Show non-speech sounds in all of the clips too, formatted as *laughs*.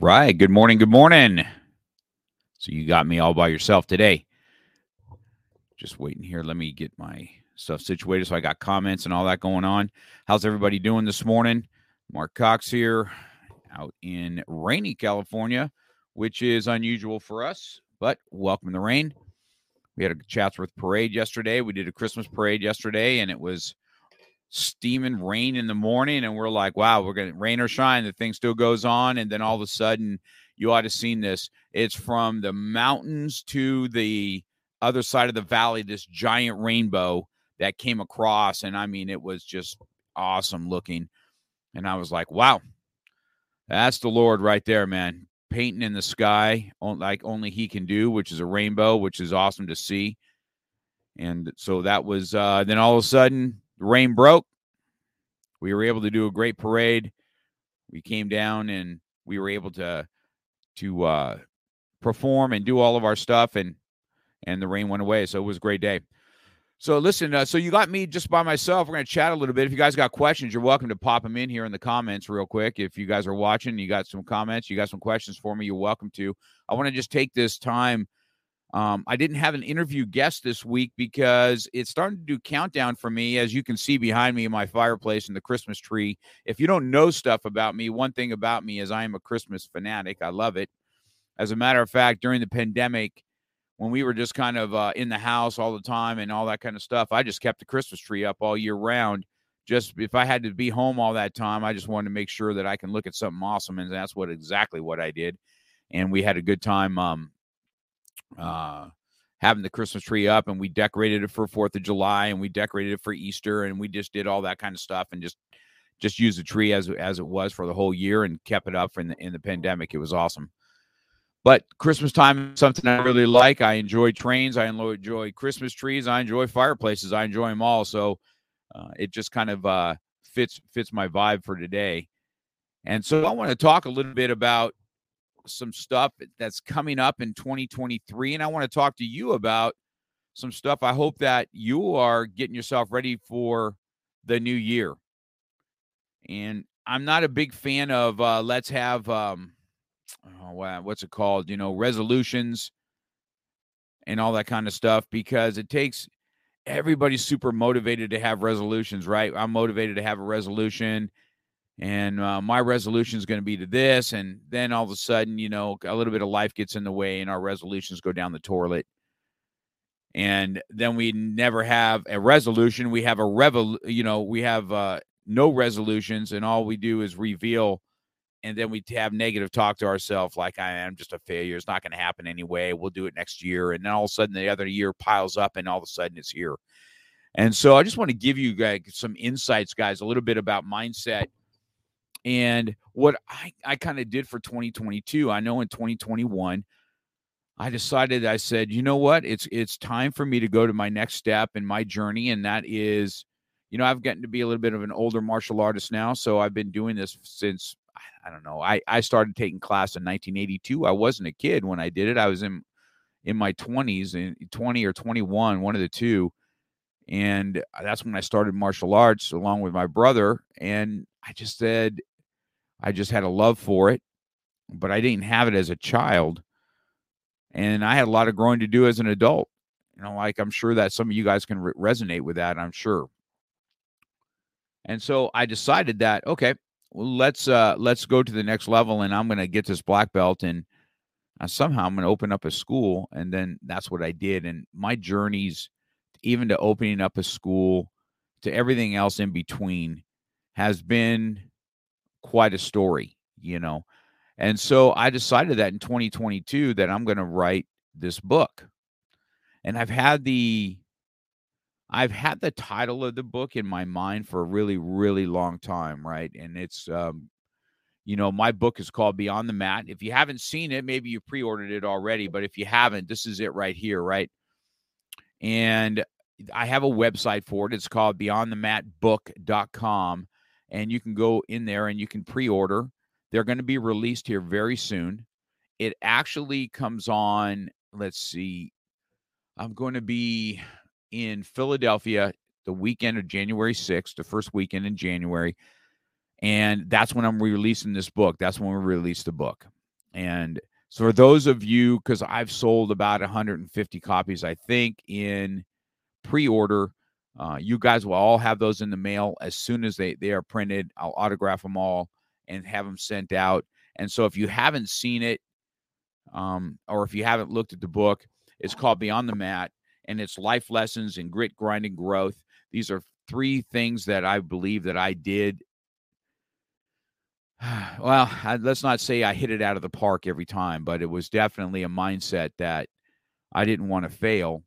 right. Good morning. Good morning. So you got me all by yourself today. Just waiting here. Let me get my stuff situated. So I got comments and all that going on. How's everybody doing this morning? Mark Cox here out in rainy California, which is unusual for us, but welcome the rain. We had a Chatsworth parade yesterday. We did a Christmas parade yesterday, and it was steaming rain in the morning. And we're like, wow, we're to rain or shine. The thing still goes on. And then all of a sudden, you ought to seen this. It's from the mountains to the other side of the valley, this giant rainbow that came across. And I mean, it was just awesome looking. And I was like, wow, that's the Lord right there, man. Painting in the sky like only He can do, which is a rainbow, which is awesome to see. And so that was, uh, then all of a sudden, the rain broke. We were able to do a great parade. We came down and we were able to to uh, perform and do all of our stuff, and and the rain went away. So it was a great day. So listen, uh, so you got me just by myself. We're going to chat a little bit. If you guys got questions, you're welcome to pop them in here in the comments real quick. If you guys are watching, you got some comments, you got some questions for me, you're welcome to. I want to just take this time. Um, I didn't have an interview guest this week because it's starting to do countdown for me. As you can see behind me in my fireplace and the Christmas tree. If you don't know stuff about me, one thing about me is I am a Christmas fanatic. I love it. As a matter of fact, during the pandemic, when we were just kind of uh, in the house all the time and all that kind of stuff, I just kept the Christmas tree up all year round. Just if I had to be home all that time, I just wanted to make sure that I can look at something awesome, and that's what exactly what I did. And we had a good time um, uh, having the Christmas tree up, and we decorated it for Fourth of July, and we decorated it for Easter, and we just did all that kind of stuff, and just just used the tree as as it was for the whole year, and kept it up in the in the pandemic. It was awesome. But Christmas time is something I really like. I enjoy trains. I enjoy Christmas trees. I enjoy fireplaces. I enjoy them all. So uh, it just kind of uh, fits fits my vibe for today. And so I want to talk a little bit about some stuff that's coming up in 2023, and I want to talk to you about some stuff. I hope that you are getting yourself ready for the new year. And I'm not a big fan of uh, let's have um, oh, what's it called? You know, resolutions and all that kind of stuff because it takes everybody's super motivated to have resolutions, right? I'm motivated to have a resolution and uh, my resolution is going to be to this and then all of a sudden you know a little bit of life gets in the way and our resolutions go down the toilet and then we never have a resolution we have a revol you know we have uh, no resolutions and all we do is reveal and then we have negative talk to ourselves like I am just a failure. It's not going to happen anyway. We'll do it next year. And then all of a sudden the other year piles up and all of a sudden it's here. And so I just want to give you guys some insights, guys, a little bit about mindset and what I, I kind of did for 2022. I know in 2021, I decided I said, you know what? It's it's time for me to go to my next step in my journey. And that is, you know, I've gotten to be a little bit of an older martial artist now. So I've been doing this since I don't know. I, I started taking class in 1982. I wasn't a kid when I did it. I was in in my 20s, in 20 or 21, one of the two. And uh, that's when I started martial arts along with my brother. And I just said, I just had a love for it, but I didn't have it as a child. And I had a lot of growing to do as an adult. You know, like I'm sure that some of you guys can re- resonate with that, I'm sure. And so I decided that, okay, well, let's uh let's go to the next level and i'm going to get this black belt and uh, somehow i'm going to open up a school and then that's what i did and my journeys even to opening up a school to everything else in between has been quite a story you know and so i decided that in 2022 that i'm going to write this book and i've had the I've had the title of the book in my mind for a really, really long time, right? And it's, um, you know, my book is called Beyond the Mat. If you haven't seen it, maybe you pre ordered it already, but if you haven't, this is it right here, right? And I have a website for it. It's called beyondthematbook.com. And you can go in there and you can pre order. They're going to be released here very soon. It actually comes on, let's see, I'm going to be in Philadelphia the weekend of January 6th, the first weekend in January. And that's when I'm releasing this book. That's when we release the book. And so for those of you, because I've sold about 150 copies, I think, in pre-order. Uh, you guys will all have those in the mail as soon as they they are printed. I'll autograph them all and have them sent out. And so if you haven't seen it, um, or if you haven't looked at the book, it's called Beyond the Mat, and it's life lessons in grit, grinding, growth. These are three things that I believe that I did. *sighs* Well, I, let's not say I hit it out of the park every time, but it was definitely a mindset that I didn't want to fail,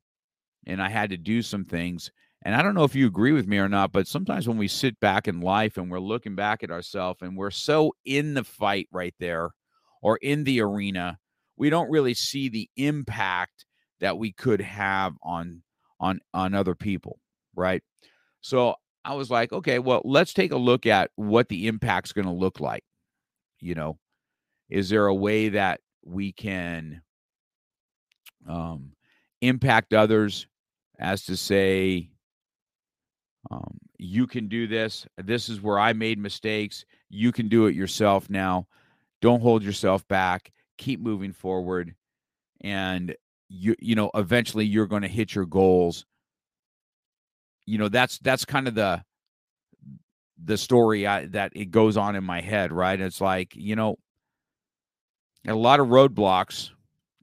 and I had to do some things. And I don't know if you agree with me or not, but sometimes when we sit back in life and we're looking back at ourselves and we're so in the fight right there or in the arena, we don't really see the impact that we could have on on on other people, right? So I was like, okay, well, let's take a look at what the impact's going to look like. You know, is there a way that we can um, impact others as to say, um, you can do this. This is where I made mistakes. You can do it yourself now. Don't hold yourself back. Keep moving forward. And you you know, eventually you're going to hit your goals. You know, that's that's kind of the the story I, that it goes on in my head, right? It's like, you know, a lot of roadblocks.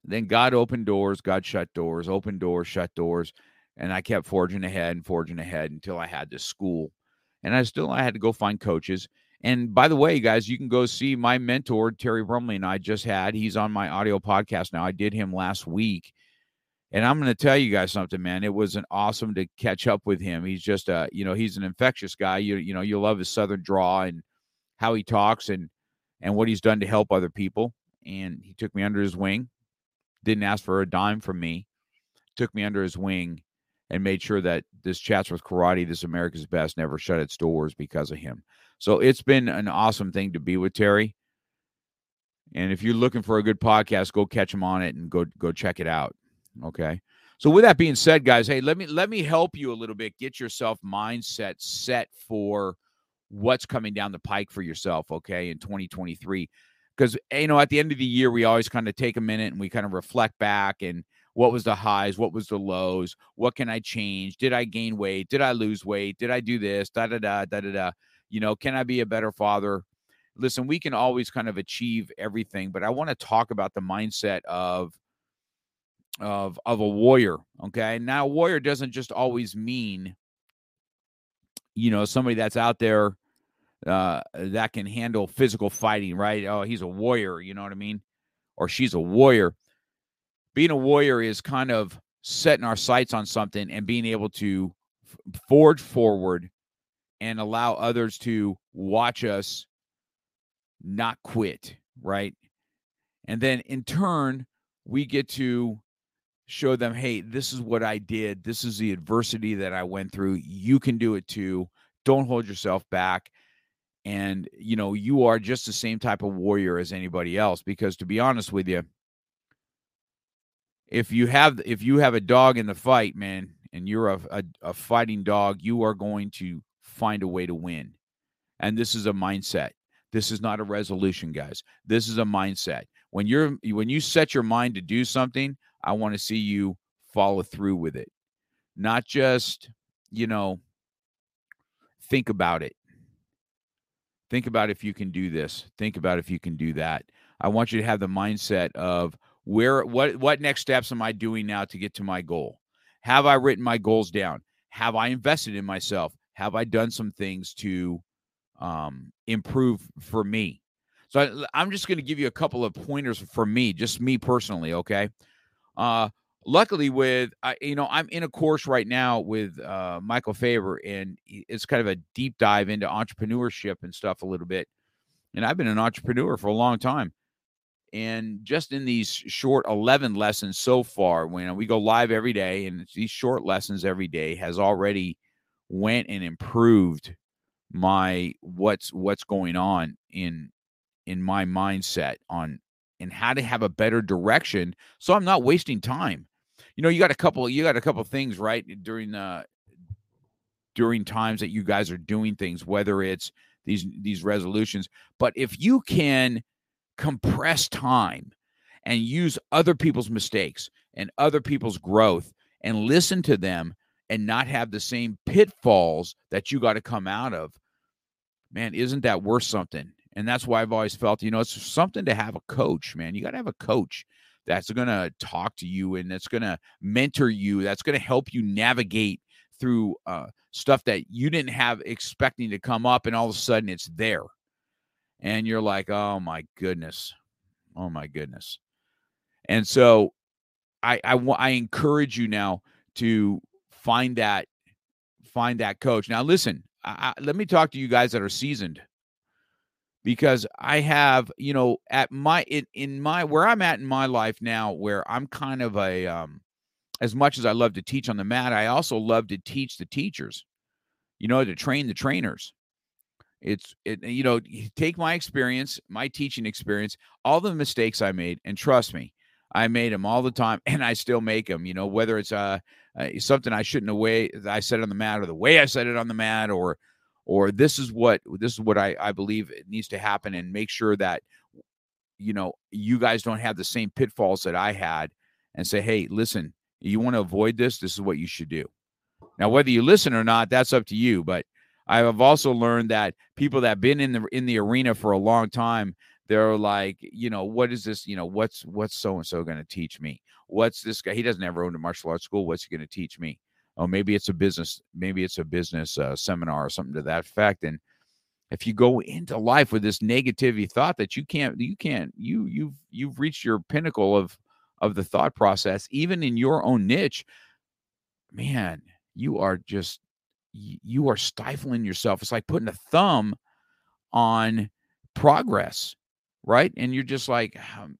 Then God opened doors, God shut doors, open doors, shut doors and I kept forging ahead and forging ahead until I had this school. And I still I had to go find coaches. And by the way, guys, you can go see my mentor Terry Brumley and I just had. He's on my audio podcast now. I did him last week. And I'm going to tell you guys something, man. It was an awesome to catch up with him. He's just a, you know, he's an infectious guy. You you know, you love his southern draw and how he talks and and what he's done to help other people. And he took me under his wing. Didn't ask for a dime from me. Took me under his wing and made sure that this Chatsworth Karate, this America's Best, never shut its doors because of him. So it's been an awesome thing to be with Terry. And if you're looking for a good podcast, go catch him on it and go go check it out. Okay. So with that being said, guys, hey, let me let me help you a little bit. Get yourself mindset set for what's coming down the pike for yourself, okay, in 2023. Because you know, at the end of the year, we always kind of take a minute and we kind of reflect back and what was the highs? What was the lows? What can I change? Did I gain weight? Did I lose weight? Did I do this? Da da da da da da. You know, can I be a better father? Listen, we can always kind of achieve everything, but I want to talk about the mindset of of of a warrior. Okay, now warrior doesn't just always mean you know somebody that's out there uh, that can handle physical fighting, right? Oh, he's a warrior. You know what I mean? Or she's a warrior being a warrior is kind of setting our sights on something and being able to f- forge forward and allow others to watch us not quit, right? And then in turn, we get to show them, hey, this is what I did. This is the adversity that I went through. You can do it too. Don't hold yourself back. And, you know, you are just the same type of warrior as anybody else. Because to be honest with you, if you have if you have a dog in the fight, man, and you're a, a, a fighting dog, you are going to find a way to win. And this is a mindset. This is not a resolution, guys. This is a mindset. When you're when you set your mind to do something, I want to see you follow through with it. Not just, you know, think about it. Think about if you can do this. Think about if you can do that. I want you to have the mindset of where what what next steps am I doing now to get to my goal? Have I written my goals down? Have I invested in myself? Have I done some things to um, improve for me? So I, am just going to give you a couple of pointers for me, just me personally. Okay. Uh, luckily, with I, you know, I'm in a course right now with uh, Michael Faber, and it's kind of a deep dive into entrepreneurship and stuff a little bit. And I've been an entrepreneur for a long time. And just in these short 11 lessons so far, when uh, we go live every day and these short lessons every day has already went and improved my what's what's going on in in my mindset on and how to have a better direction so I'm not wasting time. You know, you got a couple you got a couple things right during the during times that you guys are doing things whether it's these these resolutions, but if you can compress time and use other people's mistakes and other people's growth and listen to them and not have the same pitfalls that you got to come out of, man, isn't that worth something? And that's why I've always felt, you know, it's something to have a coach, man. You got to have a coach that's going to talk to you and that's going to mentor you, that's going to help you navigate through uh, stuff that you didn't have expecting to come up, and all of a sudden it's there. And you're like, oh my goodness. Oh my goodness. And so I, I, I encourage you now to find that find that coach. Now listen, I, I, let me talk to you guys that are seasoned because I have, you know, at my in, in my where I'm at in my life now, where I'm kind of a um as much as I love to teach on the mat, I also love to teach the teachers, you know, to train the trainers. It's it, you know, take my experience, my teaching experience, all the mistakes I made, and trust me, I made them all the time, *laughs* and I still make them. You know, whether it's uh, uh something I shouldn't have way I said on the mat, or the way I said it on the mat, or or this is what this is what I, I believe it needs to happen and make sure that you know you guys don't have the same pitfalls that I had and say, hey, listen, you want to avoid this, this is what you should do. Now, whether you listen or not, that's up to you. But I have also learned that people that have been in the in the arena for a long time, they're like, you know, what is this? You know, what's what's so and so going to teach me? What's this guy? He doesn't ever own a martial arts school. What's he going to teach me? oh maybe it's a business maybe it's a business uh, seminar or something to that effect and if you go into life with this negativity thought that you can't you can't you you've you've reached your pinnacle of of the thought process even in your own niche man you are just you are stifling yourself. It's like putting a thumb on progress right? And you're just like um,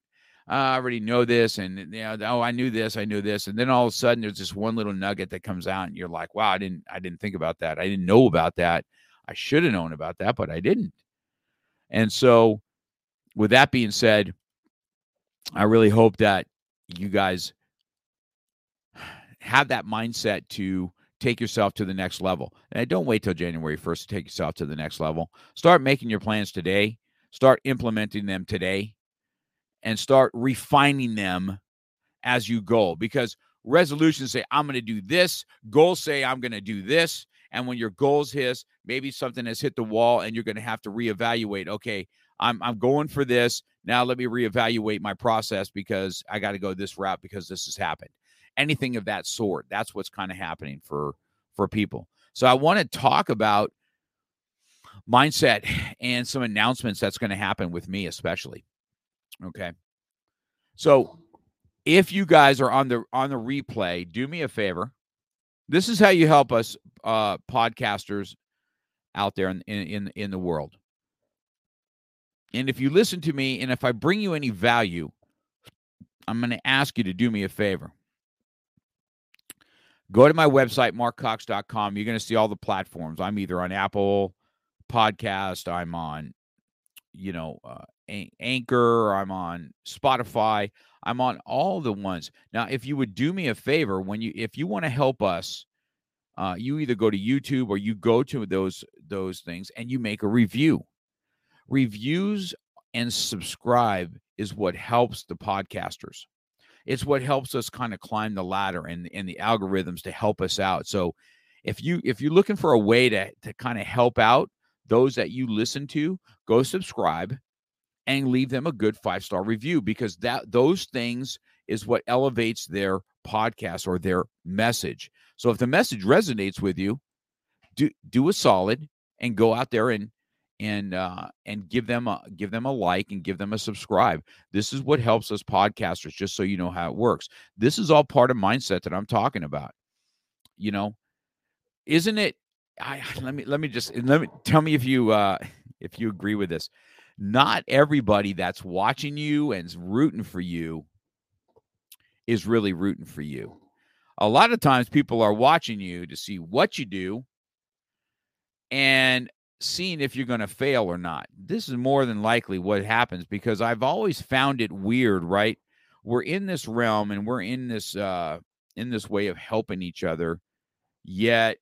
I already know this, and you know, oh, I knew this, I knew this, and then all of a sudden there's this one little nugget that comes out, and you're like, wow, I didn't, I didn't think about that, I didn't know about that, I should have known about that, but I didn't. And so, with that being said, I really hope that you guys *sighs* have that mindset to take yourself to the next level. And don't wait till January 1st to take yourself to the next level. Start making your plans today. Start implementing them today and start refining them as you go because resolutions say i'm going to do this goals say i'm going to do this and when your goals hit maybe something has hit the wall and you're going to have to reevaluate okay i'm i'm going for this now let me reevaluate my process because i got to go this route because this has happened anything of that sort that's what's kind of happening for for people so i want to talk about mindset and some announcements that's going to happen with me especially Okay. So if you guys are on the on the replay, do me a favor. This is how you help us uh podcasters out there in in in the world. And if you listen to me and if I bring you any value, I'm going to ask you to do me a favor. Go to my website, markcox.com. You're going to see all the platforms. I'm either on Apple Podcast, I'm on, you know, uh, Anchor, I'm on Spotify, I'm on all the ones. Now, if you would do me a favor, when you if you want to help us, uh, you either go to YouTube or you go to those those things and you make a review. Reviews and subscribe is what helps the podcasters. It's what helps us kind of climb the ladder and, and the algorithms to help us out. So if you if you're looking for a way to to kind of help out those that you listen to, go subscribe and leave them a good five star review because that those things is what elevates their podcast or their message. So if the message resonates with you, do do a solid and go out there and and uh, and give them a give them a like and give them a subscribe. This is what helps us podcasters. Just so you know how it works. This is all part of mindset that I'm talking about. You know, isn't it? I *sighs* let me let me just let me tell me if you uh *laughs* if you agree with this not everybody that's watching you and rooting for you is really rooting for you. A lot of times people are watching you to see what you do and seeing if you're going to fail or not. This is more than likely what happens because I've always found it weird, right? We're in this realm and we're in this uh in this way of helping each other, yet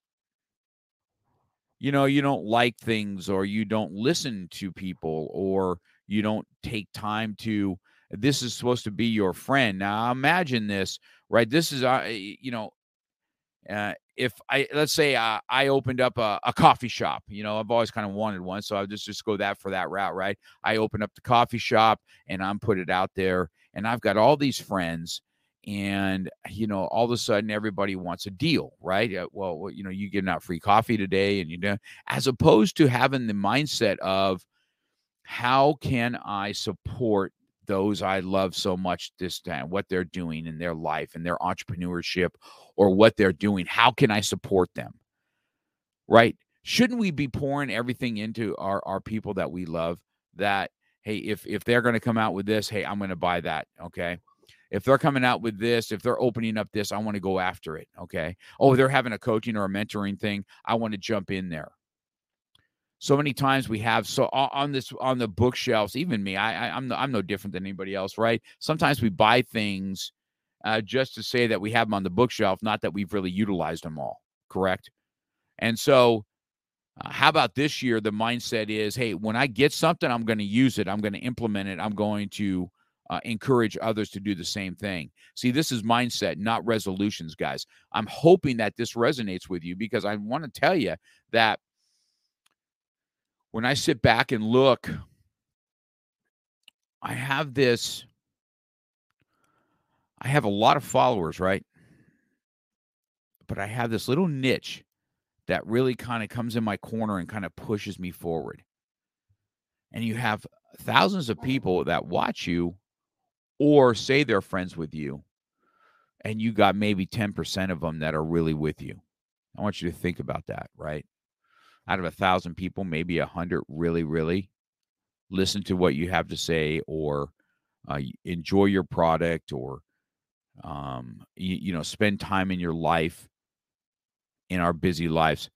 you know you don't like things or you don't listen to people or You don't take time to this is supposed to be your friend. Now imagine this, right? This is uh, you know uh, if I let's say uh, I opened up a, a, coffee shop, you know, I've always kind of wanted one, so I'll just just go that for that route, right? I open up the coffee shop and I'm put it out there, and I've got all these friends, and you know, all of a sudden everybody wants a deal, right? Uh, well, you know, you get out free coffee today, and you know, as opposed to having the mindset of how can I support those I love so much this time, what they're doing in their life and their entrepreneurship or what they're doing. How can I support them? Right? Shouldn't we be pouring everything into our, our people that we love that, hey, if if they're going to come out with this, hey, I'm going to buy that. Okay. If they're coming out with this, if they're opening up this, I want to go after it. Okay. Oh, they're having a coaching or a mentoring thing. I want to jump in there so many times we have so on this on the bookshelves even me i, I am no, i'm no different than anybody else right? Sometimes we buy things uh, just to say that we have them on the bookshelf not that we've really utilized them all correct? And so uh, how about this year the mindset is hey when i get something i'm going to use it i'm going to implement it i'm going to uh, encourage others to do the same thing. See this is mindset not resolutions guys. I'm hoping that this resonates with you because i want to tell you that when I sit back and look, I have this, I have a lot of followers, right? But I have this little niche that really kind of comes in my corner and kind of pushes me forward. And you have thousands of people that watch you or say they're friends with you, and you got maybe 10% of them that are really with you. I want you to think about that, right? Out of a thousand people, maybe a hundred really, really listen to what you have to say or uh, enjoy your product or um, you, you know spend time in your life in our busy lives.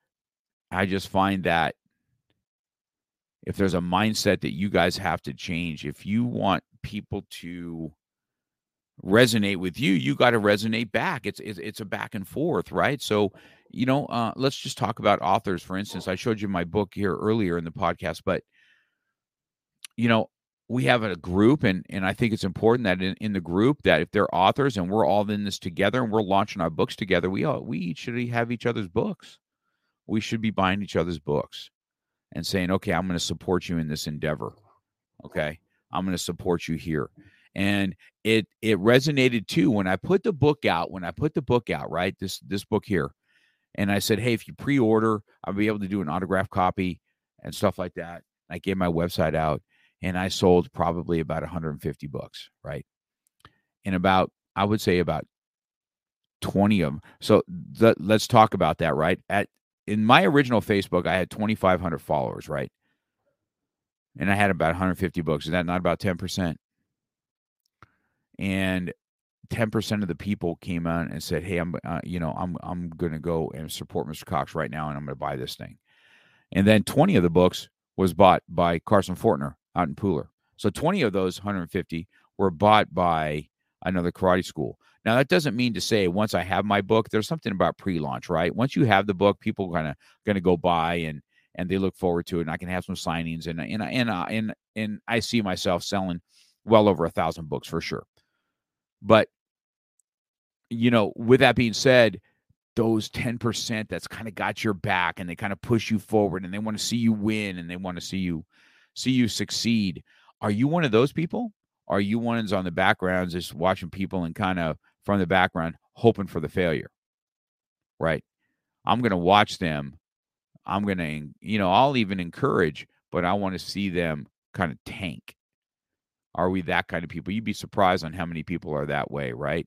I just find that if there's a mindset that you guys have to change, if you want people to resonate with you, you got to resonate back. It's, it's it's a back and forth, right? So you know, uh, let's just talk about authors. For instance, I showed you my book here earlier in the podcast, but you know, we have a group, and and I think it's important that in, in the group that if they're authors and we're all in this together and we're launching our books together, we all we should have each other's books. We should be buying each other's books and saying, okay, I'm going to support you in this endeavor. Okay, I'm going to support you here and it it resonated too when I put the book out. When I put the book out, right this this book here, and I said, hey, if you pre-order, I'll be able to do an autograph copy and stuff like that. I gave my website out, and I sold probably about 150 books, right? And about I would say about 20 of them. So let's talk about that, right? At in my original Facebook, I had 2,500 followers, right? And I had about 150 books. Is that not about 10%? and 10% of the people came out and said, "Hey, I'm uh, you know, I'm I'm going to go and support Mr. Cox right now and I'm going to buy this thing." And then 20 of the books was bought by Carson Fortner out in Pooler. So 20 of those 150 were bought by another karate school. Now that doesn't mean to say once I have my book, there's something about pre-launch, right? Once you have the book, people of going to go buy and and they look forward to it. And I can have some signings and and and and and, and I see myself selling well over a thousand books for sure. But, you know, with that being said, those 10% that's kind of got your back and they kind of push you forward and they want to see you win and they want to see you see you succeed. Are you one of those people? Are you ones on the backgrounds just watching people and kind of from the background hoping for the failure? Right. I'm going to watch them. I'm going to, you know, I'll even encourage, but I want to see them kind of tank are we that kind of people? You'd be surprised on how many people are that way, right?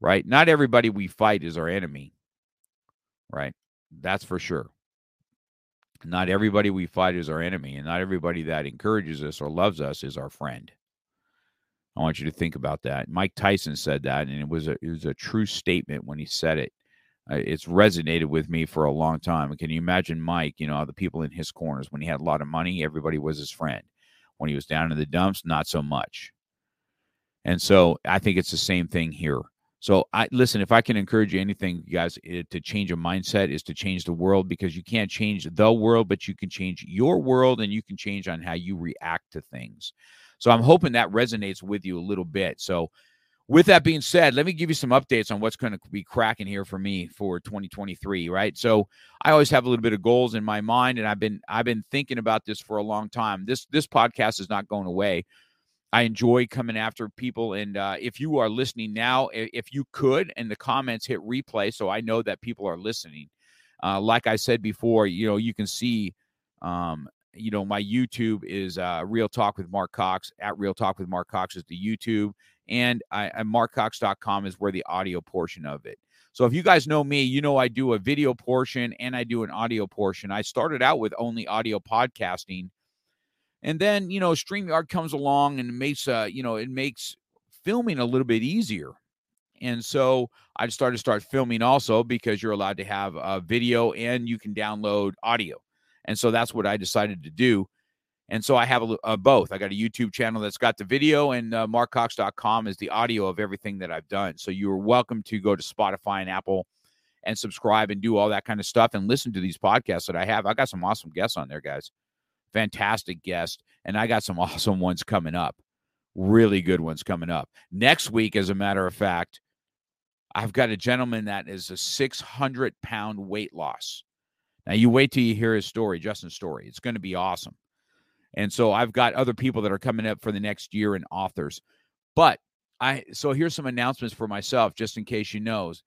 Right? Not everybody we fight is our enemy, right? That's for sure. Not everybody we fight is our enemy, and not everybody that encourages us or loves us is our friend. I want you to think about that. Mike Tyson said that, and it was a it was a true statement when he said it. Uh, it's resonated with me for a long time. Can you imagine Mike? You know, the people in his corners when he had a lot of money, everybody was his friend. When he was down in the dumps, not so much. And so I think it's the same thing here. So I listen, if I can encourage you anything, you guys, it, to change a mindset is to change the world because you can't change the world, but you can change your world and you can change on how you react to things. So I'm hoping that resonates with you a little bit. So with that being said, let me give you some updates on what's going to be cracking here for me for 2023, right? So I always have a little bit of goals in my mind and I've been I've been thinking about this for a long time. This this podcast is not going away. I enjoy coming after people. And uh, if you are listening now, if you could in the comments hit replay so I know that people are listening. Uh, like I said before, you know, you can see, um, you know, my YouTube is uh, Real Talk with Mark Cox. At Real Talk with Mark Cox is the YouTube. And I, markcox.com is where the audio portion of it. So if you guys know me, you know I do a video portion and I do an audio portion. I started out with only audio podcasting and then, you know, StreamYard comes along and makes, uh, you know, it makes filming a little bit easier. And so I started to start filming also because you're allowed to have a video and you can download audio. And so that's what I decided to do. And so I have a, a both. I got a YouTube channel that's got the video, and uh, markcox.com is the audio of everything that I've done. So you're welcome to go to Spotify and Apple and subscribe and do all that kind of stuff and listen to these podcasts that I have. I got some awesome guests on there, guys fantastic guests. And I got some *laughs* awesome ones coming up, really good ones coming up. Next week, as a matter of fact, I've got a gentleman that is a 600 pound weight loss. Now, you wait till you hear his story, Justin's story. It's going to be awesome. And so I've got other people that are coming up for the next year and authors. But I, so here's some announcements for myself, just in case you knows.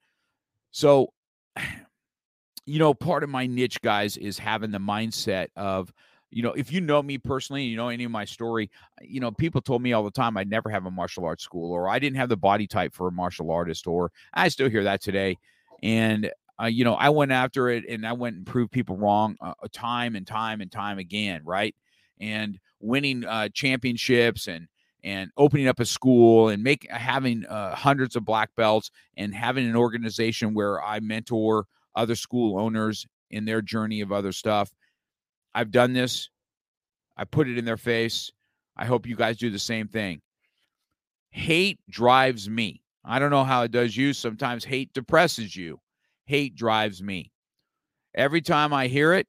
So, *sighs* you know, part of my niche, guys, is having the mindset of, you know, if you know me personally, you know any of my story, you know, people told me all the time I'd never have a martial arts school or I didn't have the body type for a martial artist, or I still hear that today. And, uh, you know, I went after it and I went and proved people wrong uh, time and time and time again, right? And winning uh, championships and, and opening up a school and make having uh, hundreds of black belts and having an organization where I mentor other school owners in their journey of other stuff I've done this. I put it in their face. I hope you guys do the same thing. Hate drives me. I don't know how it does you. Sometimes hate depresses you. Hate drives me. Every time I hear it,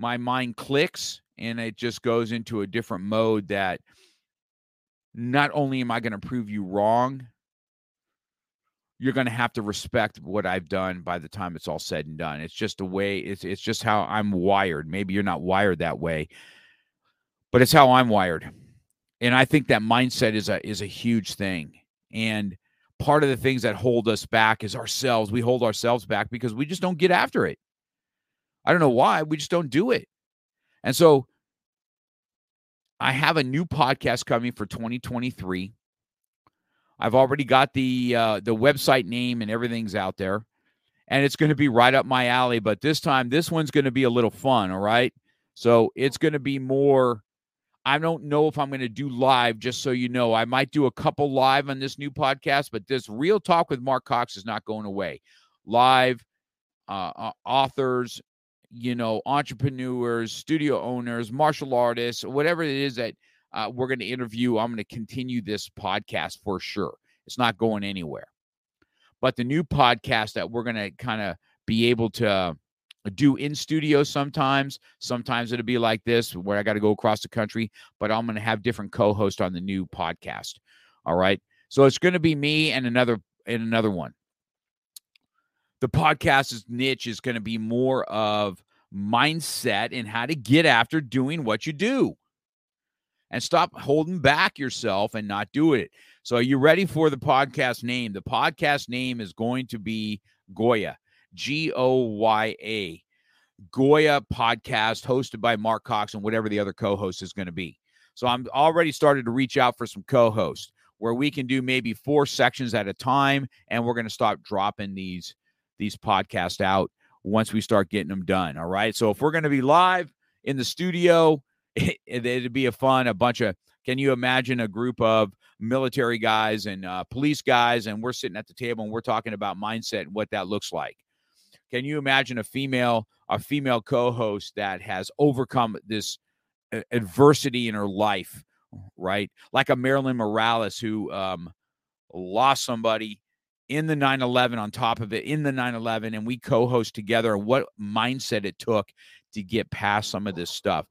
my mind clicks and it just goes into a different mode that not only am I going to prove you wrong, you're going to have to respect what I've done by the time it's all said and done. It's just a way it's it's just how I'm wired. Maybe you're not wired that way, but it's how I'm wired. And I think that mindset is a is a huge thing. And part of the things that hold us back is ourselves. We hold ourselves back because we just don't get after it. I don't know why, we just don't do it. And so I have a new podcast coming for 2023 I've already got the uh, the website name and everything's out there, and it's going to be right up my alley. But this time, this one's going to be a little fun. All right, so it's going to be more. I don't know if I'm going to do live. Just so you know, I might do a couple live on this new podcast, but this real talk with Mark Cox is not going away. Live, uh, uh authors, you know, entrepreneurs, studio owners, martial artists, whatever it is that uh, we're going to interview. I'm going to continue this podcast for sure. It's not going anywhere. But the new podcast that we're going to kind of be able to do in studio sometimes. Sometimes it'll be like this where I got to go across the country, but I'm going to have different co-hosts on the new podcast. All right. So it's going to be me and another and another one. The podcast's niche is going to be more of mindset and how to get after doing what you do and stop holding back yourself and not do it. So, are you ready for the podcast name? The podcast name is going to be Goya, G O Y A, Goya podcast hosted by Mark Cox and whatever the other co host is going to be. So, I'm already started to reach out for some co hosts where we can do maybe four sections at a time and we're going to start dropping these these podcasts out once we start getting them done all right so if we're going to be live in the studio *laughs* it, would be a fun, a bunch of, can you imagine a group of military guys and uh, police guys, and we're sitting at the table and we're talking about mindset and what that looks like? Can you imagine a female, a female co-host that has overcome this adversity in her life, right? Like a Marilyn Morales who, um, lost somebody in the 9-11 on top of it in the 9-11 and we co-host together what mindset it took to get past some of this stuff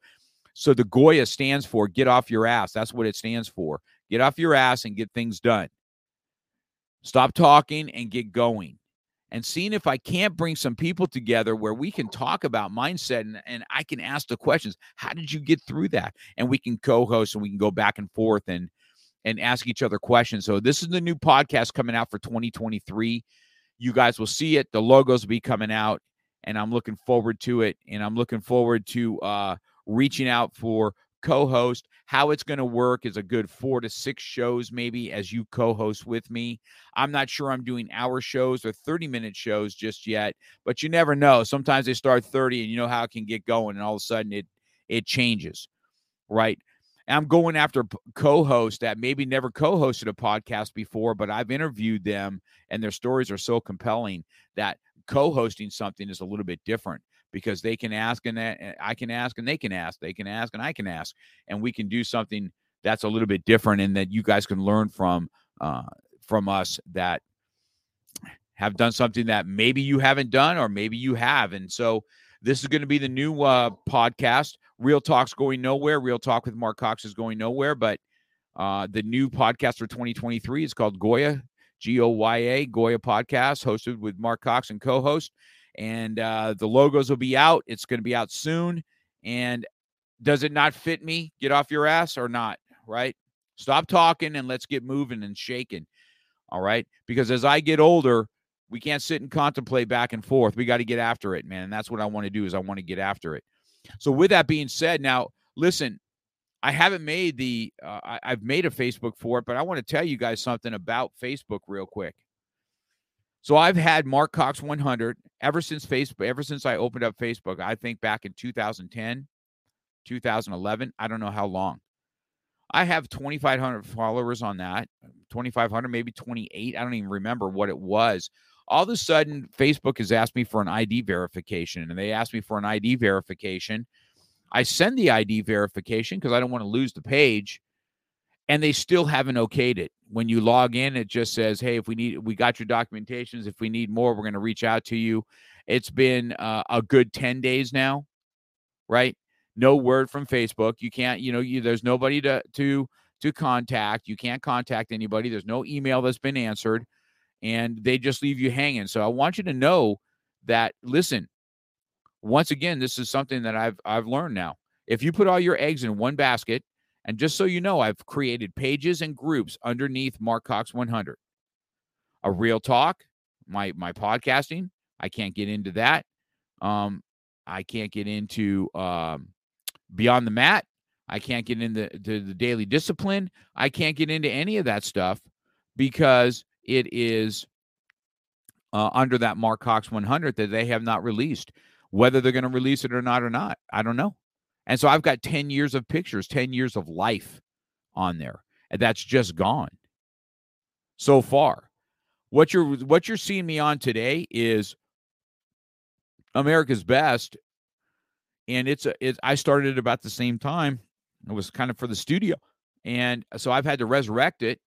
so the goya stands for get off your ass that's what it stands for get off your ass and get things done stop talking and get going and seeing if I can't bring some people together where we can talk about mindset and, and I can ask the questions. How did you get through that? And we can co-host and we can go back and forth and and ask each other questions. So this is the new podcast coming out for 2023. You guys will see it. The logos will be coming out, and I'm looking forward to it. And I'm looking forward to uh reaching out for co-host how it's going to work is a good four to six shows maybe as you co-host with me i'm not sure i'm doing hour shows or 30 minute shows just yet but you never know sometimes they start 30 and you know how it can get going and all of a sudden it it changes right i'm going after co-hosts that maybe never co-hosted a podcast before but i've interviewed them and their stories are so compelling that co-hosting something is a little bit different because they can ask and I can ask and they can ask. They can ask and I can ask, and we can do something that's a little bit different, and that you guys can learn from uh, from us that have done something that maybe you haven't done or maybe you have. And so this is going to be the new uh, podcast. Real Talk's going nowhere. Real Talk with Mark Cox is going nowhere, but uh, the new podcast for 2023 is called Goya, G O Y A, Goya Podcast, hosted with Mark Cox and co host and uh, the logos will be out. It's going to be out soon. And does it not fit me? Get off your ass or not? Right? Stop talking and let's get moving and shaking. All right. Because as I get older, we can't sit and contemplate back and forth. We got to get after it, man. And that's what I want to do is I want to get after it. So with that being said, now listen, I haven't made the uh, I, I've made a Facebook for it, but I want to tell you guys something about Facebook real quick. So I've had Mark Cox 100 ever since Facebook, ever since I opened up Facebook. I think back in 2010, 2011. I don't know how long. I have 2,500 followers on that, 2,500, maybe 28. I don't even remember what it was. All of a sudden, Facebook has asked me for an ID verification, and they asked me for an ID verification. I send the ID verification because I don't want to lose the page and they still haven't okayed it. When you log in, it just says, "Hey, if we need, we got your documentations. If we need more, we're going to reach out to you." It's been uh, a good ten days now, right? No word from Facebook. You can't, you know, you, there's nobody to to to contact. You can't contact anybody. There's no email that's been answered, and they just leave you hanging. So I want you to know that. Listen, once again, this is something that I've I've learned now. If you put all your eggs in one basket and just so you know, I've created pages and groups underneath Mark Cox 100. A real talk, my my podcasting. I can't get into that. Um, I can't get into um, beyond the mat. I can't get into the, the daily discipline. I can't get into any of that stuff because it is uh, under that Mark Cox 100 that they have not released. Whether they're going to release it or not or not, I don't know. And so I've got 10 years of pictures, 10 years of life on there. And that's just gone so far. What you're what you're seeing me on today is America's Best. And it's a it, I started about the same time. It was kind of for the studio. And so I've had to resurrect it.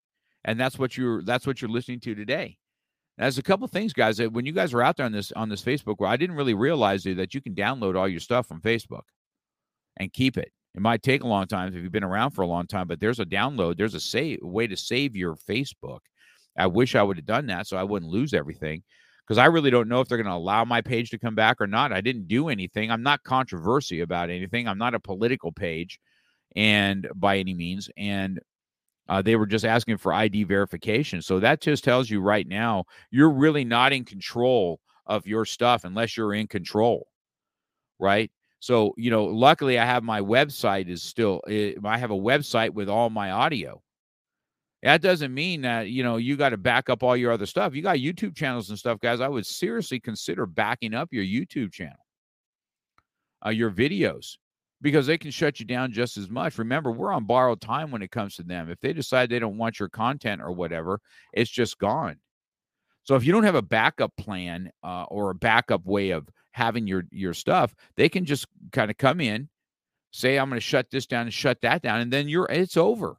And that's what you're that's what you're listening to today. There's a couple things, guys, that when you guys are out there on this on this Facebook, where I didn't really realize that you can download all your stuff from Facebook and keep it. It might take a long time if you've been around for a long time, but there's a download, there's a save way to save your Facebook. I wish I would have done that so I wouldn't lose everything because I really don't know if they're going to allow my page to come back or not. I didn't do anything. I'm not controversy about anything. I'm not a political page and by any means and uh, they were just asking for ID verification. So that just tells you right now you're really not in control of your stuff unless you're in control, right? So, you know, luckily I have my website is still, eh, I have a website with all my audio. That doesn't mean that, you know, you got to back up all your other stuff. You got YouTube channels and stuff, guys. I would seriously consider backing up your YouTube channel, uh, your videos, because they can shut you down just as much. Remember, we're on borrowed time when it comes to them. If they decide they don't want your content or whatever, it's just gone. So if you don't have a backup plan uh, or a backup way of having your your stuff, they can just kind of come in, say I'm going to shut this down and shut that down, and then you're it's over.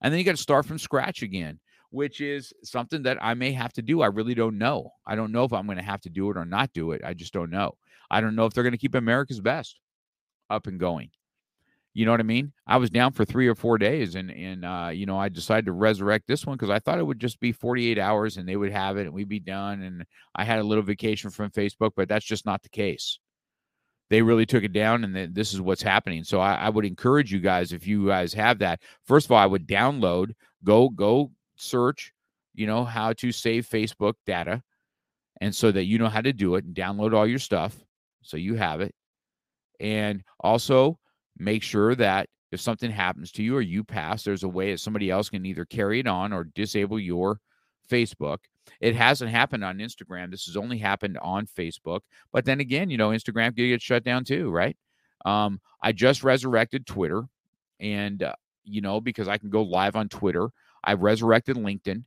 And then you got to start from scratch again. which is something that I may have to do. I really don't know. I don't know if I'm going to have to do it or not do it. I just don't know. I don't know if they're going to keep America's best up and going. You know what I mean? I was down for three or four days, and and uh, you know I decided to resurrect this one because I thought it would just be 48 hours and they would have it and we'd be done. And I had a little vacation from Facebook, but that's just not the case. They really took it down, and this is what's happening. So I, I would encourage you guys if you guys have that. First of all, I would download, go go search, you know how to save Facebook data, and so that you know how to do it and download all your stuff so you have it, and also make sure that if something happens to you or you pass, there's a way that somebody else can either carry it on or disable your Facebook. It hasn't happened on Instagram. This has only happened on Facebook. But then again, you know, Instagram could get shut down too, right? Um, I just resurrected Twitter, and uh, you know, because I can go live on Twitter. I've resurrected LinkedIn.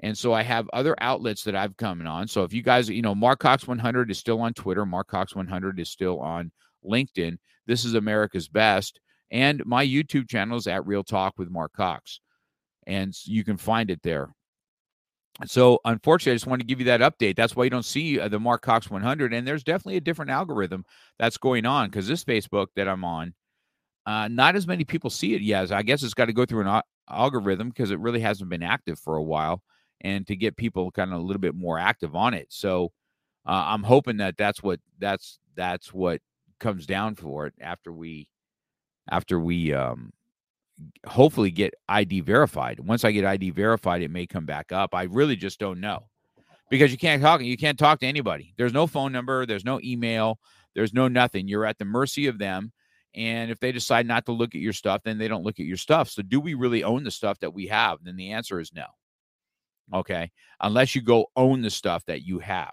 And so I have other outlets that I've come on. So if you guys, you know, Mark Cox 100 is still on Twitter, Mark Cox 100 is still on LinkedIn. This is America's Best. And my YouTube channel is at Real Talk with Mark Cox. And you can find it there. So, unfortunately, I just want to give you that update. That's why you don't see uh, the Mark Cox 100. And there's definitely a different algorithm that's going on because this Facebook that I'm on, uh, not as many people see it yet. I guess it's got to go through an algorithm because it really hasn't been active for a while and to get people kind of a little bit more active on it. So, uh, I'm hoping that that's what that's that's what comes down for it after we after we um hopefully get ID verified. Once I get ID verified, it may come back up. I really just don't know. Because you can't talk you can't talk to anybody. There's no phone number, there's no email, there's no nothing. You're at the mercy of them. And if they decide not to look at your stuff, then they don't look at your stuff. So do we really own the stuff that we have? Then the answer is no. Okay. Unless you go own the stuff that you have.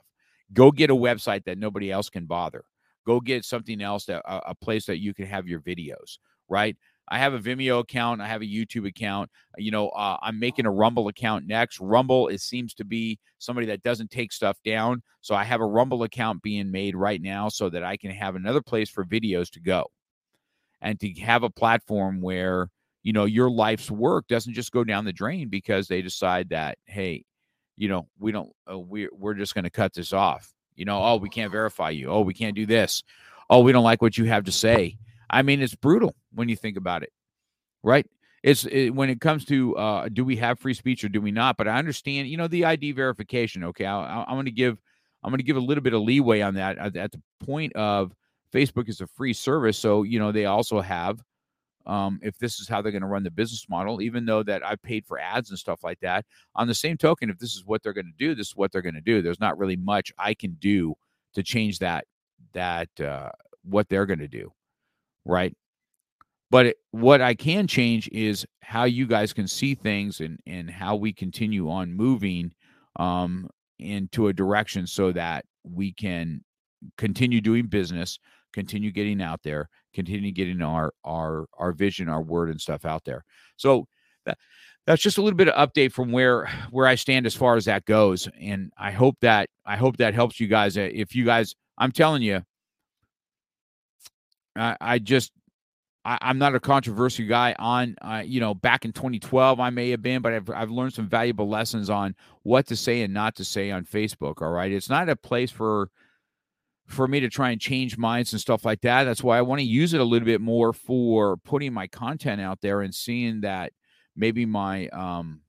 Go get a website that nobody else can bother go get something else that a, a place that you can have your videos, right? I have a Vimeo account. I have a YouTube account. You know, uh, I'm making a Rumble account next. Rumble, it seems to be somebody that doesn't take stuff down. So I have a Rumble account being made right now so that I can have another place for videos to go and to have a platform where, you know, your life's work doesn't just go down the drain because they decide that, hey, you know, we don't, uh, we're, we're just going to cut this off. You know, oh, we can't verify you. Oh, we can't do this. Oh, we don't like what you have to say. I mean, it's brutal when you think about it, right? It's it, when it comes to uh, do we have free speech or do we not? But I understand, you know, the ID verification. Okay, I, I'm going to give I'm going to give a little bit of leeway on that at, at the point of Facebook is a free service, so you know they also have um, if this is how they're going to run the business model, even though that I paid for ads and stuff like that. On the same token, if this is what they're going to do, this is what they're going to do. There's not really much I can do to change that that uh, what they're going to do, right? But it, what I can change is how you guys can see things and and how we continue on moving um, into a direction so that we can continue doing business, continue getting out there, continue getting our our our vision, our word and stuff out there. So that that's just a little bit of update from where where I stand as far as that goes. And I hope that I hope that helps you guys. Uh, if you guys, I'm telling you, I, I just I, am not a controversial guy on, uh, you know, back in 2012, I may have been, but I've, I've learned some valuable lessons on what to say and not to say on Facebook. All right. It's not a place for for me to try and change minds and stuff like that. That's why I want to use it a little bit more for putting my content out there and seeing that maybe my um,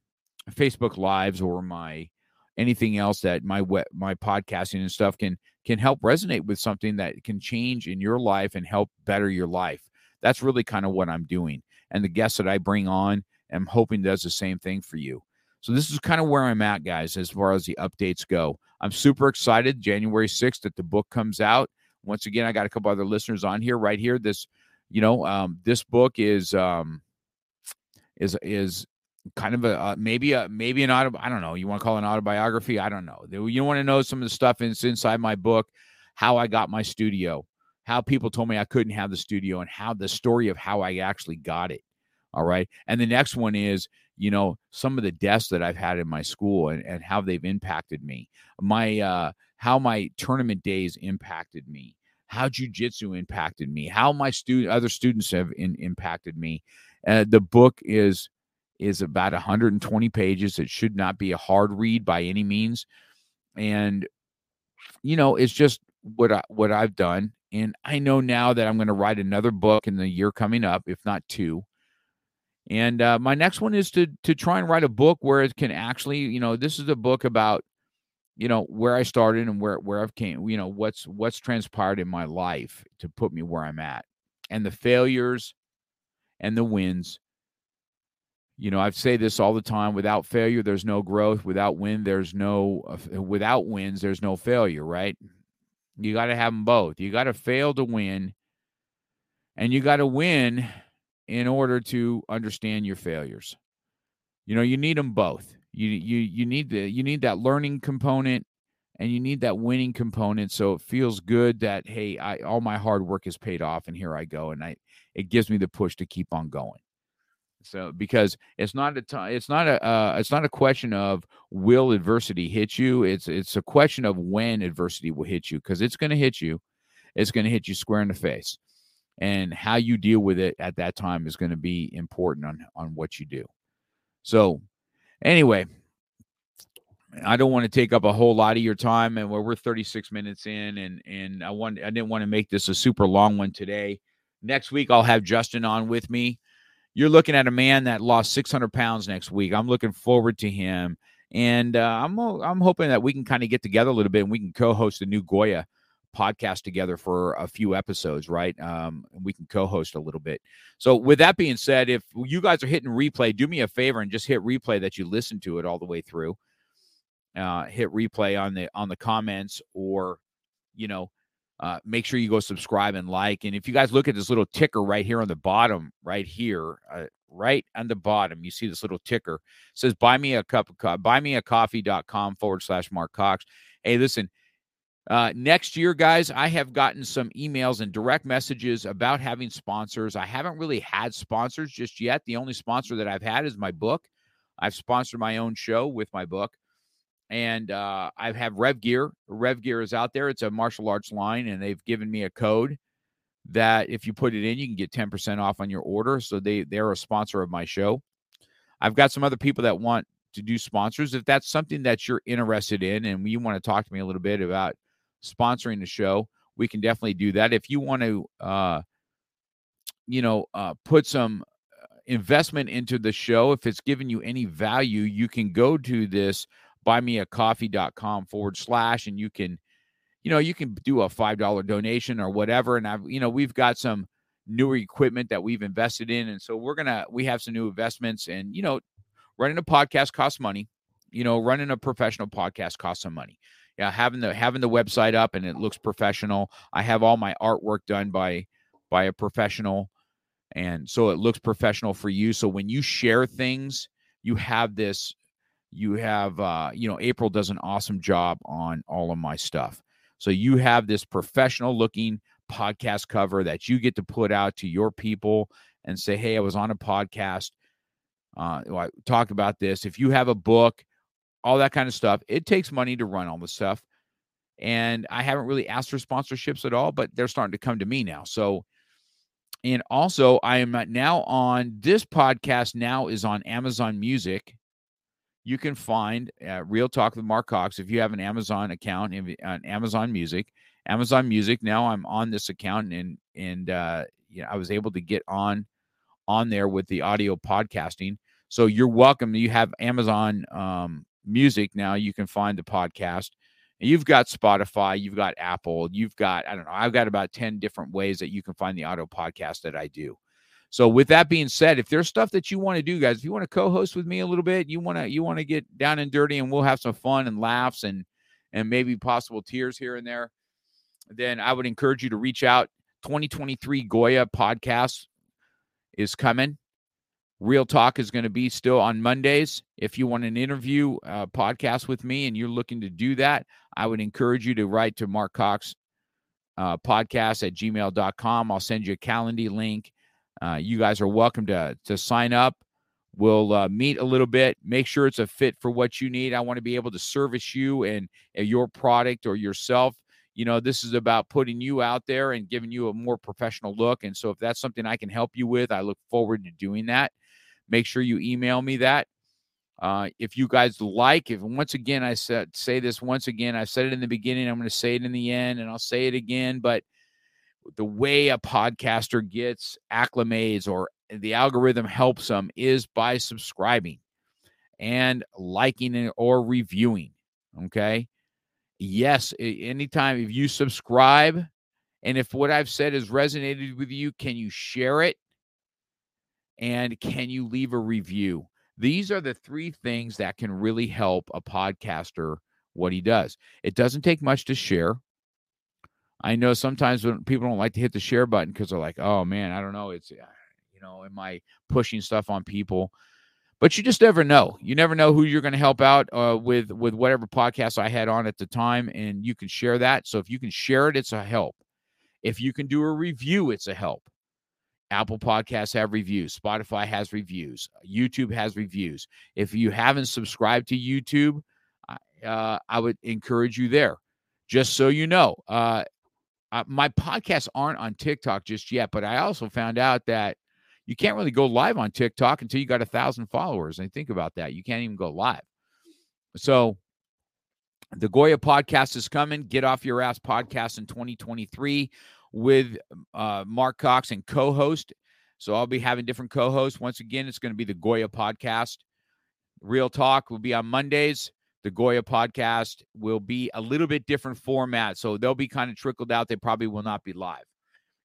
Facebook lives or my anything else that my web, my podcasting and stuff can can help resonate with something that can change in your life and help better your life. That's really kind of what I'm doing. And the guests that I bring on, I'm hoping does the same thing for you. So this is kind of where I'm at, guys, as far as the updates go. I'm super excited. January 6th that the book comes out. Once again, I got a couple other listeners on here right here. This, you know, um, this book is um is is kind of a uh, maybe a maybe an auto I don't know. You want to call it an autobiography? I don't know. You want to know some of the stuff that's inside my book, how I got my studio, how people told me I couldn't have the studio, and how the story of how I actually got it. All right. And the next one is, you know, some of the deaths that I've had in my school and, and how they've impacted me. My uh how my tournament days impacted me, how jujitsu impacted me, how my student other students have in, impacted me. Uh, the book is is about 120 pages. It should not be a hard read by any means. And you know, it's just what I what I've done. And I know now that I'm going to write another book in the year coming up, if not two. And uh, my next one is to to try and write a book where it can actually, you know, this is a book about, you know, where I started and where where I've came, you know, what's what's transpired in my life to put me where I'm at, and the failures, and the wins. You know, I say this all the time: without failure, there's no growth. Without win, there's no. Uh, without wins, there's no failure. Right? You got to have them both. You got to fail to win, and you got to win in order to understand your failures. You know, you need them both. You you you need the you need that learning component and you need that winning component so it feels good that hey, I all my hard work is paid off and here I go and I it gives me the push to keep on going. So because it's not a time, it's not a uh, it's not a question of will adversity hit you. It's it's a question of when adversity will hit you because it's going to hit you. It's going to hit you square in the face, and how you deal with it at that time is going to be important on on what you do. So, anyway, I don't want to take up a whole lot of your time, and we're we're 36 minutes in, and and I want I didn't want to make this a super long one today. Next week I'll have Justin on with me you're looking at a man that lost 600 pounds next week. I'm looking forward to him, and uh, I'm I'm hoping that we can kind of get together a little bit and we can co-host the new Goya podcast together for a few episodes, right? Um, we can co-host a little bit. So, with that being said, if you guys are hitting replay, do me a favor and just hit replay that you listen to it all the way through. Uh, hit replay on the on the comments, or you know, uh, make sure you go subscribe and like. And if you guys look at this little ticker right here on the bottom, right here, uh, right on the bottom, you see this little ticker it says buy me a cup of coffee, buy me a coffee.com forward slash Mark Cox. Hey, listen, uh, next year, guys, I have gotten some emails and direct messages about having sponsors. I haven't really had sponsors just yet. The only sponsor that I've had is my book. I've sponsored my own show with my book and uh, I have Rev Gear. Rev Gear is out there. It's a martial arts line, and they've given me a code that if you put it in, you can get 10% off on your order. So they they're a sponsor of my show. I've got some other people that want to do sponsors. If that's something that you're interested in, and you want to talk to me a little bit about sponsoring the show, we can definitely do that. If you want to, uh, you know, uh, put some uh, investment into the show, if it's giving you any value, you can go to this buymeacoffee.com forward slash and you can you know you can do a five dollar donation or whatever and i've you know we've got some newer equipment that we've invested in and so we're gonna we have some new investments and you know running a podcast costs money you know running a professional podcast costs some money having the having the website up and it looks professional. I have all my artwork done by by a professional and so it looks professional for you. So when you share things you have this you have uh, you know april does an awesome job on all of my stuff. So you have this professional looking podcast cover that you get to put out to your people and say hey i was on a podcast uh, i talked about this. If you have a book all that kind of stuff it takes money to run all the stuff and i haven't really asked for sponsorships at all but they're starting to come to me now so and also i am now on this podcast now is on amazon music you can find uh, Real Talk with Mark Cox if you have an Amazon account on Amazon Music. Amazon Music. Now I'm on this account and and uh, you know I was able to get on on there with the audio podcasting. So you're welcome. You have Amazon um, Music now. You can find the podcast. You've got Spotify, you've got Apple, you've got I don't know. I've got about ten different ways that you can find the auto podcast that I do. So with that being said, if there's stuff that you want to do, guys, if you want to co-host with me a little bit, you want to you want to get down and dirty, and we'll have some fun and laughs and and maybe possible tears here and there, then I would encourage you to reach out. 2023 Goya podcast is coming. Real Talk is going to be still on Mondays. If you want an interview uh, podcast with me and you're looking to do that, I would encourage you to write to Mark Cox uh, podcast at gmail.com. I'll send you a calendar link uh, you guys are welcome to to sign up. We'll uh, meet a little bit. Make sure it's a fit for what you need. I want to be able to service you and your product or yourself. You know, this is about putting you out there and giving you a more professional look. And so, if that's something I can help you with, I look forward to doing that. Make sure you email me that. Uh, if you guys like, if once again I said say this once again, I said it in the beginning, I'm going to say it in the end, and I'll say it again. But the way a podcaster gets acclimates or the algorithm helps them is by subscribing and liking or reviewing. Okay. Yes, anytime if you subscribe and if what I've said has resonated with you, can you share it? And can you leave a review? These are the three things that can really help a podcaster what he does. It doesn't take much to share. I know sometimes when people don't like to hit the share button because they're like, oh man, I don't know. It's, uh, you know, am I pushing stuff on people? But you just never know. You never know who you're going to help out uh, with with whatever podcast I had on at the time, and you can share that. So if you can share it, it's a help. If you can do a review, it's a help. Apple Podcasts have reviews. Spotify has reviews. YouTube has reviews. If you haven't subscribed to YouTube, uh, I would encourage you there. Just so you know, uh, my podcasts aren't on TikTok just yet, but I also found out that you can't really go live on TikTok until you got a thousand followers. And think about that. You can't even go live. So the Goya podcast is coming. Get off your ass podcast in 2023 with uh, Mark Cox and co-host. So I'll be having different co-hosts. Once again, it's going to be the Goya podcast. Real talk will be on Mondays. The Goya podcast will be a little bit different format. So they'll be kind of trickled out. They probably will not be live.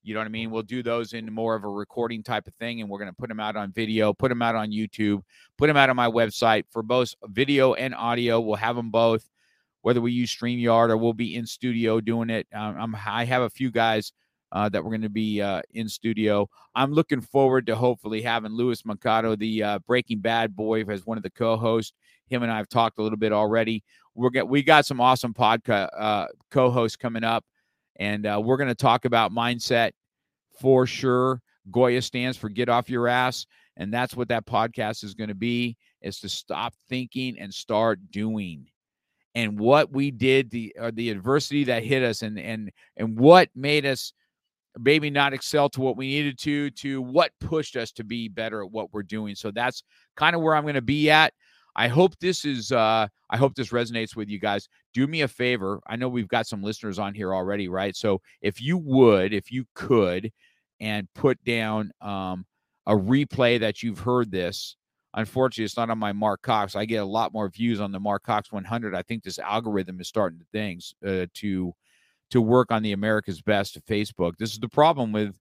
You know what I mean? We'll do those in more of a recording type of thing, and we're going to put them out on video, put them out on YouTube, put them out on my website for both video and audio. We'll have them both whether we use StreamYard or we'll be in studio doing it. Um, I have a few guys uh, that we're going to be uh, in studio. I'm looking forward to hopefully having Louis Moncada, the uh, Breaking Bad boy, as one of the co-hosts. Him and I have talked a little bit already. We're get we got some awesome podcast uh, co-hosts coming up, and uh, we're going to talk about mindset for sure. Goya stands for get off your ass, and that's what that podcast is going to be: is to stop thinking and start doing and what we did, the uh, the adversity that hit us, and and and what made us maybe not excel to what we needed to, to what pushed us to be better at what we're doing. So that's kind of where I'm going to be at. I hope this is uh I hope this resonates with you guys. Do me a favor. I know we've got some listeners on here already, right? So if you would, if you could and put down um a replay that you've heard this Unfortunately, it's not on my Mark Cox. I get a lot more views on the Mark Cox 100. I think this algorithm is starting to things uh, to to work on the America's Best Facebook. This is the problem with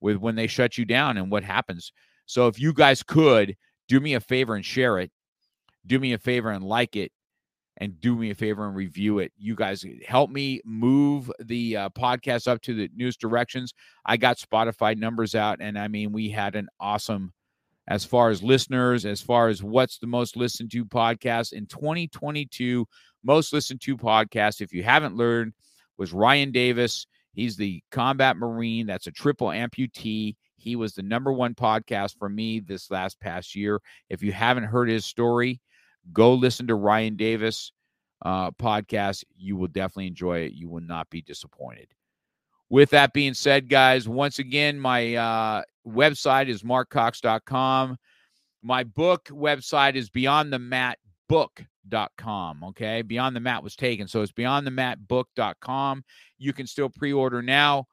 with when they shut you down and what happens. So if you guys could do me a favor and share it, do me a favor and like it, and do me a favor and review it. You guys help me move the uh, podcast up to the news directions. I got Spotify numbers out, and I mean, we had an awesome as far as listeners, as far as what's the most listened to podcast in 2022. Most listened to podcast, if you haven't learned, was Ryan Davis. He's the combat Marine. That's a triple amputee. He was the number one podcast for me this last past year. If you haven't heard his story, go listen to Ryan Davis uh, podcast. You will definitely enjoy it. You will not be disappointed. With that being said, guys, once again, my uh, website is markcox.com. My book website is beyondthematbook.com. Okay. Beyond the Mat was taken. So it's beyondthematbook.com. You can still pre order now.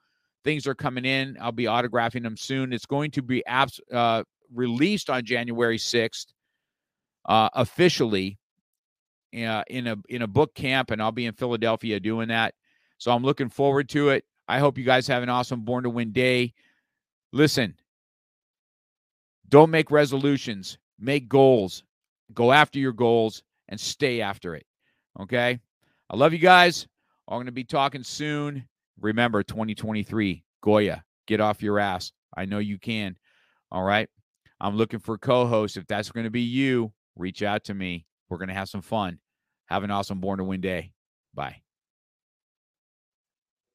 Things are coming in. I'll be autographing them soon. It's going to be abs- uh, released on January 6th uh, officially uh, in a in a book camp, and I'll be in Philadelphia doing that. So I'm looking forward to it. I hope you guys have an awesome Born to Win day. Listen, don't make resolutions, make goals. Go after your goals and stay after it. Okay? I love you guys. I'm going to be talking soon. Remember 2023, Goya, get off your ass. I know you can. All right? I'm looking for co hosts. If that's going to be you, reach out to me. We're going to have some fun. Have an awesome Born to Win day. Bye.